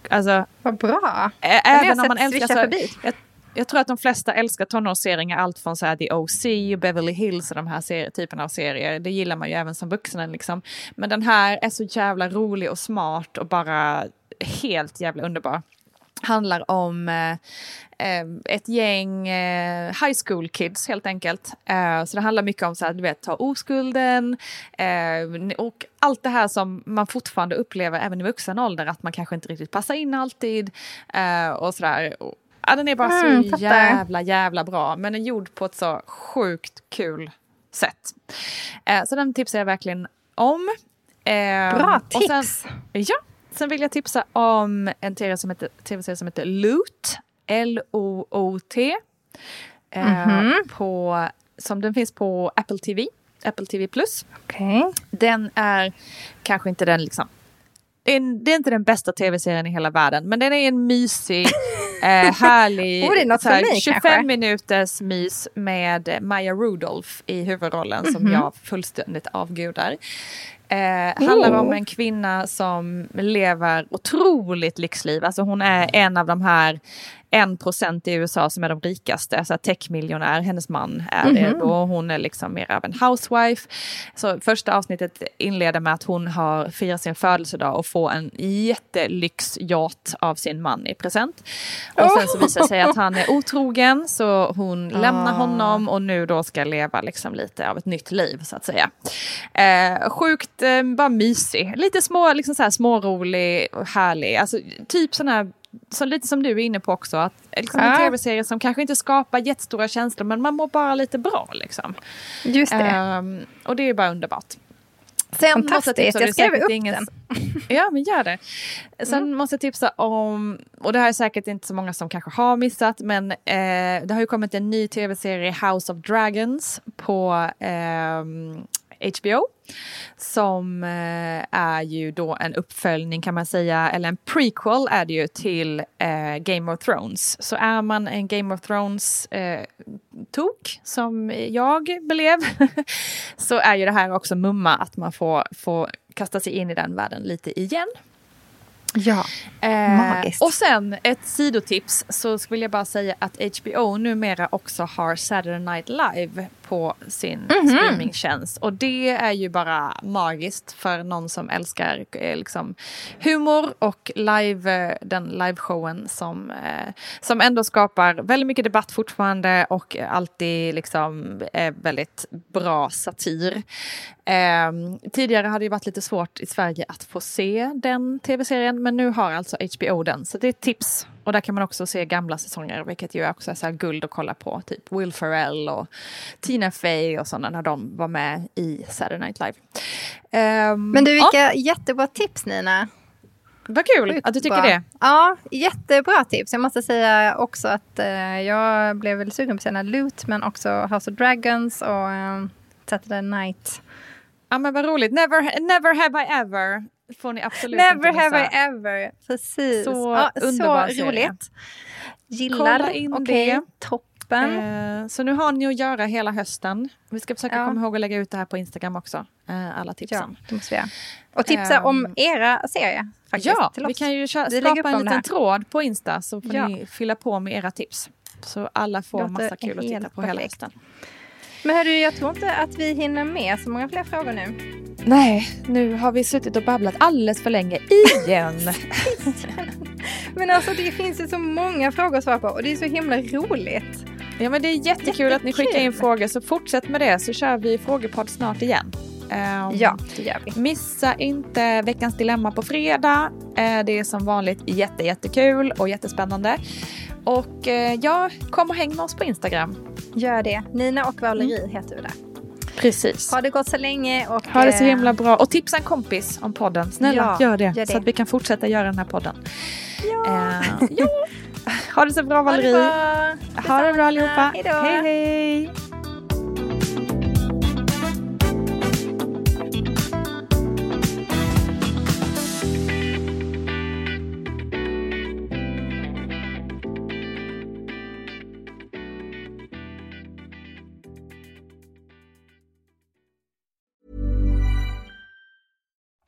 Alltså, Vad bra! Även om man älskar så, förbi. jag, jag tror att de flesta älskar tonårsserier, allt från så här The OC, Beverly Hills och de här serier, typen av serier. Det gillar man ju även som vuxen. Liksom. Men den här är så jävla rolig och smart och bara helt jävla underbar. Handlar om eh, eh, ett gäng eh, high school kids helt enkelt. Eh, så det handlar mycket om så här, du vet, ta oskulden eh, och allt det här som man fortfarande upplever även i vuxen ålder, att man kanske inte riktigt passar in alltid eh, och sådär. Ja, den är bara Mm, så fattar. jävla, jävla bra. Men är gjord på ett så sjukt kul sätt. Eh, så den tipsar jag verkligen om. Eh, Bra och sen- tips! Ja, sen vill jag tipsa om en tv-serie som heter, TV-serie som heter Loot. L-O-O-T. Eh, Mhm. på, som den finns på Apple TV. Apple TV Plus. Okej. Den är kanske inte den liksom en, det är inte den bästa tv-serien i hela världen, men den är en mysig, eh, härlig, här, mig, 25 kanske. minuters mys med Maya Rudolph i huvudrollen som Mhm. jag fullständigt avgudar. Eh, handlar Oh. om en kvinna som lever otroligt lyxliv. Alltså hon är en av de här en procent i USA som är de rikaste, alltså techmiljonär. Hennes man är det Mhm. och hon är liksom mer av en housewife. Så första avsnittet inleder med att hon har firat sin födelsedag och får en jättelyxyacht av sin man i present. Och sen så visar det sig att han är otrogen så hon lämnar honom och nu då ska leva liksom lite av ett nytt liv så att säga. Eh, sjukt eh, bara mysig, lite små, liksom så här smårolig och härlig. Alltså typ sån här så lite som du är inne på också, att liksom en Ja. tv-serie som kanske inte skapar jättestora känslor men man mår bara lite bra liksom. Just det. Ehm, och det är bara underbart. Sen Fantastiskt, måste är jag skriver upp ingen- den. Ja, men gör det. Sen måste jag tipsa om, och det här är säkert inte så många som kanske har missat, men eh, det har ju kommit en ny tv-serie, House of Dragons, på ehm, HBO. Som eh, är ju då en uppföljning kan man säga, eller en prequel är det ju till eh, Game of Thrones. Så är man en Game of Thrones eh, som jag blev så är ju det här också mumma att man får, får kasta sig in i den världen lite igen. Ja. Eh, Magiskt. och sen ett sidotips så vill jag bara säga att HBO numera också har Saturday Night Live på sin streamingtjänst. Och det är ju bara magiskt för någon som älskar eh, liksom, humor och live, eh, den liveshowen som, eh, som ändå skapar väldigt mycket debatt fortfarande och alltid liksom är väldigt bra satir. Eh, tidigare hade det varit lite svårt i Sverige att få se den tv-serien men nu har alltså HBO den så det är ett tips Och där kan man också se gamla säsonger, vilket ju också är så guld att kolla på. Typ Will Ferrell och Tina Fey och sådana när de var med i Saturday Night Live. Um, Men du, vilka ja. jättebra tips Nina. Vad kul Sjukt att du tycker det. Ja, jättebra tips. Jag måste säga också att uh, jag blev väl sugen på se Loot, men också House of Dragons och um, Saturday Night. Ja men vad roligt. Never, never have I ever får ni absolut Never inte have I ever. Precis. Så, ja, underbar så roligt. Gillar. Okej, okay. toppen. Eh, så nu har ni att göra hela hösten. Vi ska försöka ja. komma ihåg att lägga ut det här på Instagram också. Eh, alla tipsen. Ja, det måste vi göra. Och tipsa um, om era serier. Faktiskt, ja, vi kan ju köra, skapa en liten tråd på Insta så får ja. ni fylla på med era tips. Så alla får Låter massa kul att titta på perfekt. hela hösten. Men hörru, jag tror inte att vi hinner med så många fler frågor nu. Nej, nu har vi suttit och babblat alldeles för länge igen. men alltså det finns ju så många frågor att svara på och det är så himla roligt. Ja men det är jättekul, jättekul. att ni skickar in frågor så fortsätt med det så kör vi frågepodd snart igen. Um, ja, det gör vi. Missa inte veckans dilemma på fredag. Uh, det är som vanligt jätte, jättekul och jättespännande. Och uh, ja, kom och häng med oss på Instagram. Gör det. Nina och Valerie mm. heter vi där. Precis. Ha det gott så länge. Och, ha det så himla eh, bra. Och tipsa en kompis om podden. Snälla, ja, gör, det, gör, det, Så att vi kan fortsätta göra den här podden. Ja. Ja. ha det så bra Valerie. Ha det bra, ha det bra allihopa. Hejdå. Hej hej.